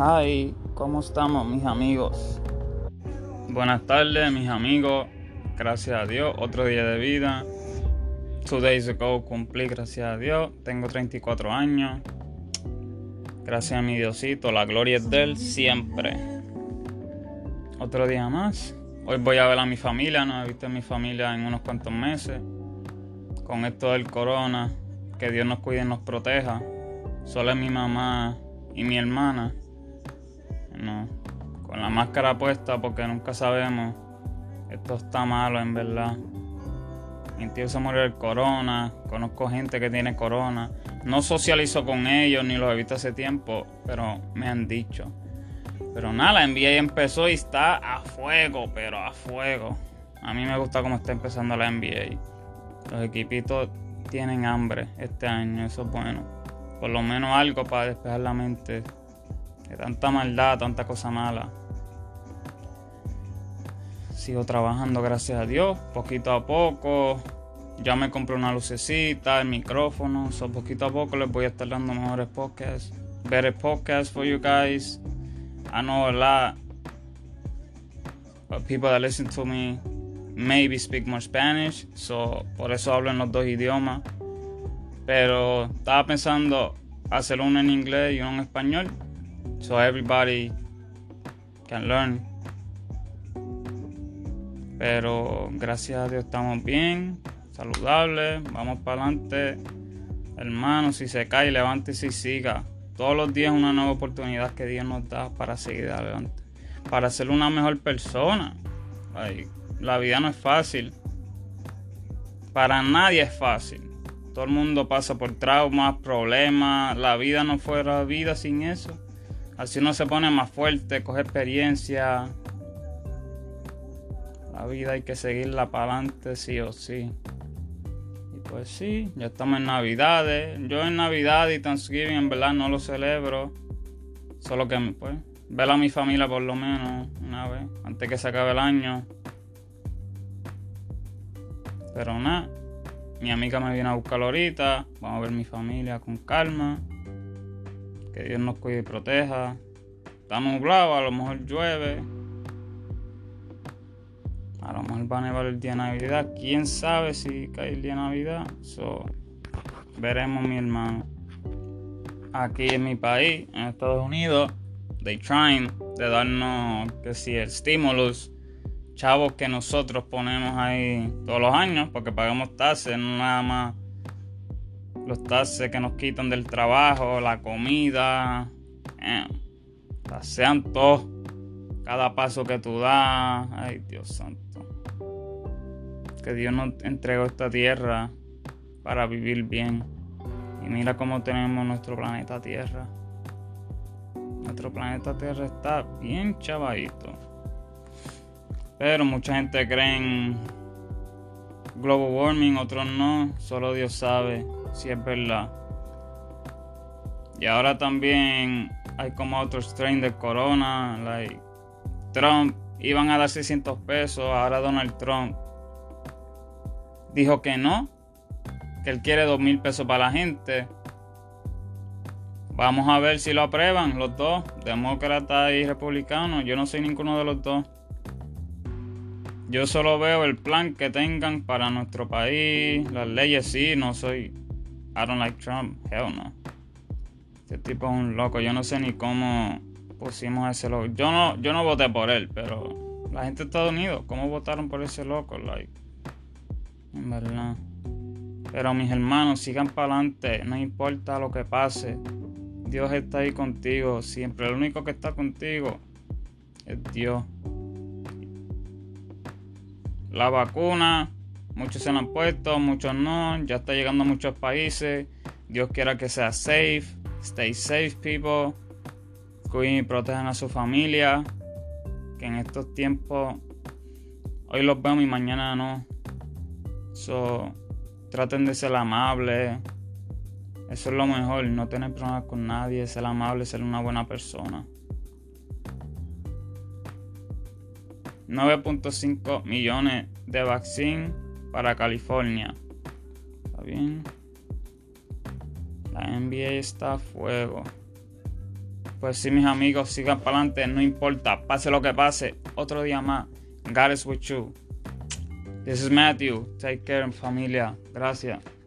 Hi, ¿cómo estamos mis amigos? Buenas tardes mis amigos, gracias a Dios, otro día de vida. Two days ago cumplí, gracias a Dios, tengo 34 años. Gracias a mi Diosito, la gloria es de Él siempre. Otro día más. Hoy voy a ver a mi familia, no he visto a mi familia en unos cuantos meses. Con esto del corona, que Dios nos cuide y nos proteja. Solo es mi mamá y mi hermana. No, con la máscara puesta porque nunca sabemos. Esto está malo en verdad. Mi tío se murió corona. Conozco gente que tiene corona. No socializo con ellos ni los he visto hace tiempo, pero me han dicho. Pero nada, la NBA empezó y está a fuego, pero a fuego. A mí me gusta cómo está empezando la NBA. Los equipitos tienen hambre este año, eso es bueno. Por lo menos algo para despejar la mente tanta maldad, tanta cosa mala. Sigo trabajando, gracias a Dios, poquito a poco. Ya me compré una lucecita, el micrófono. So, poquito a poco les voy a estar dando mejores podcasts. Better podcasts for you guys. I know a lot of people that listen to me maybe speak more Spanish. So, por eso hablo en los dos idiomas. Pero estaba pensando hacer uno en inglés y uno en español. So everybody can learn. Pero gracias a Dios estamos bien saludable, vamos para adelante. Hermano, si se cae, levántese y siga. Todos los días una nueva oportunidad que Dios nos da para seguir adelante. Para ser una mejor persona. la vida no es fácil. Para nadie es fácil. Todo el mundo pasa por traumas, problemas. La vida no fuera vida sin eso. Así uno se pone más fuerte, coge experiencia. La vida hay que seguirla para adelante sí o sí. Pues sí, ya estamos en Navidades. Yo en Navidad y Thanksgiving en verdad no lo celebro. Solo que pues ver a mi familia por lo menos una vez, antes que se acabe el año. Pero nada, mi amiga me viene a buscar ahorita. Vamos a ver mi familia con calma. Que Dios nos cuide y proteja. Está nublado, a lo mejor llueve. A lo mejor va a nevar el día de Navidad. Quién sabe si cae el día de Navidad. So, veremos, mi hermano. Aquí en mi país, en Estados Unidos, they trying de darnos que si el stimulus, chavos que nosotros ponemos ahí todos los años, porque pagamos taxes, no nada más los taxes que nos quitan del trabajo, la comida, eh, sean todos cada paso que tú das. Ay, Dios santo que Dios nos entregó esta tierra para vivir bien. Y mira cómo tenemos nuestro planeta Tierra. Nuestro planeta Tierra está bien chavadito. Pero mucha gente cree en global warming, otros no. Solo Dios sabe si es verdad. Y ahora también hay como otro strain de corona. Like Trump iban a dar 600 pesos. Ahora Donald Trump dijo que no, que él quiere dos mil pesos para la gente. Vamos a ver si lo aprueban los dos, demócrata y republicano. Yo no soy ninguno de los dos. Yo solo veo el plan que tengan para nuestro país, las leyes sí, no soy I don't like Trump, hell no. Este tipo es un loco, yo no sé ni cómo pusimos ese loco. Yo no, yo no voté por él, pero la gente de Estados Unidos, ¿cómo votaron por ese loco? Like, en verdad. Pero mis hermanos, sigan para adelante, no importa lo que pase. Dios está ahí contigo, siempre. El único que está contigo es Dios. La vacuna, muchos se han puesto, muchos no. Ya está llegando a muchos países. Dios quiera que sea safe. Stay safe, people. Cuiden y protejan a su familia. Que en estos tiempos, hoy los vemos y mañana no. So, traten de ser amables. Eso es lo mejor, no tener problemas con nadie, ser amable, ser una buena persona. 9.5 millones de vaccines para California. ¿Está bien? La NBA está a fuego. Pues sí, mis amigos, sigan para adelante, no importa, pase lo que pase, otro día más. God is with you. This is Matthew. Take care, familia. Gracias.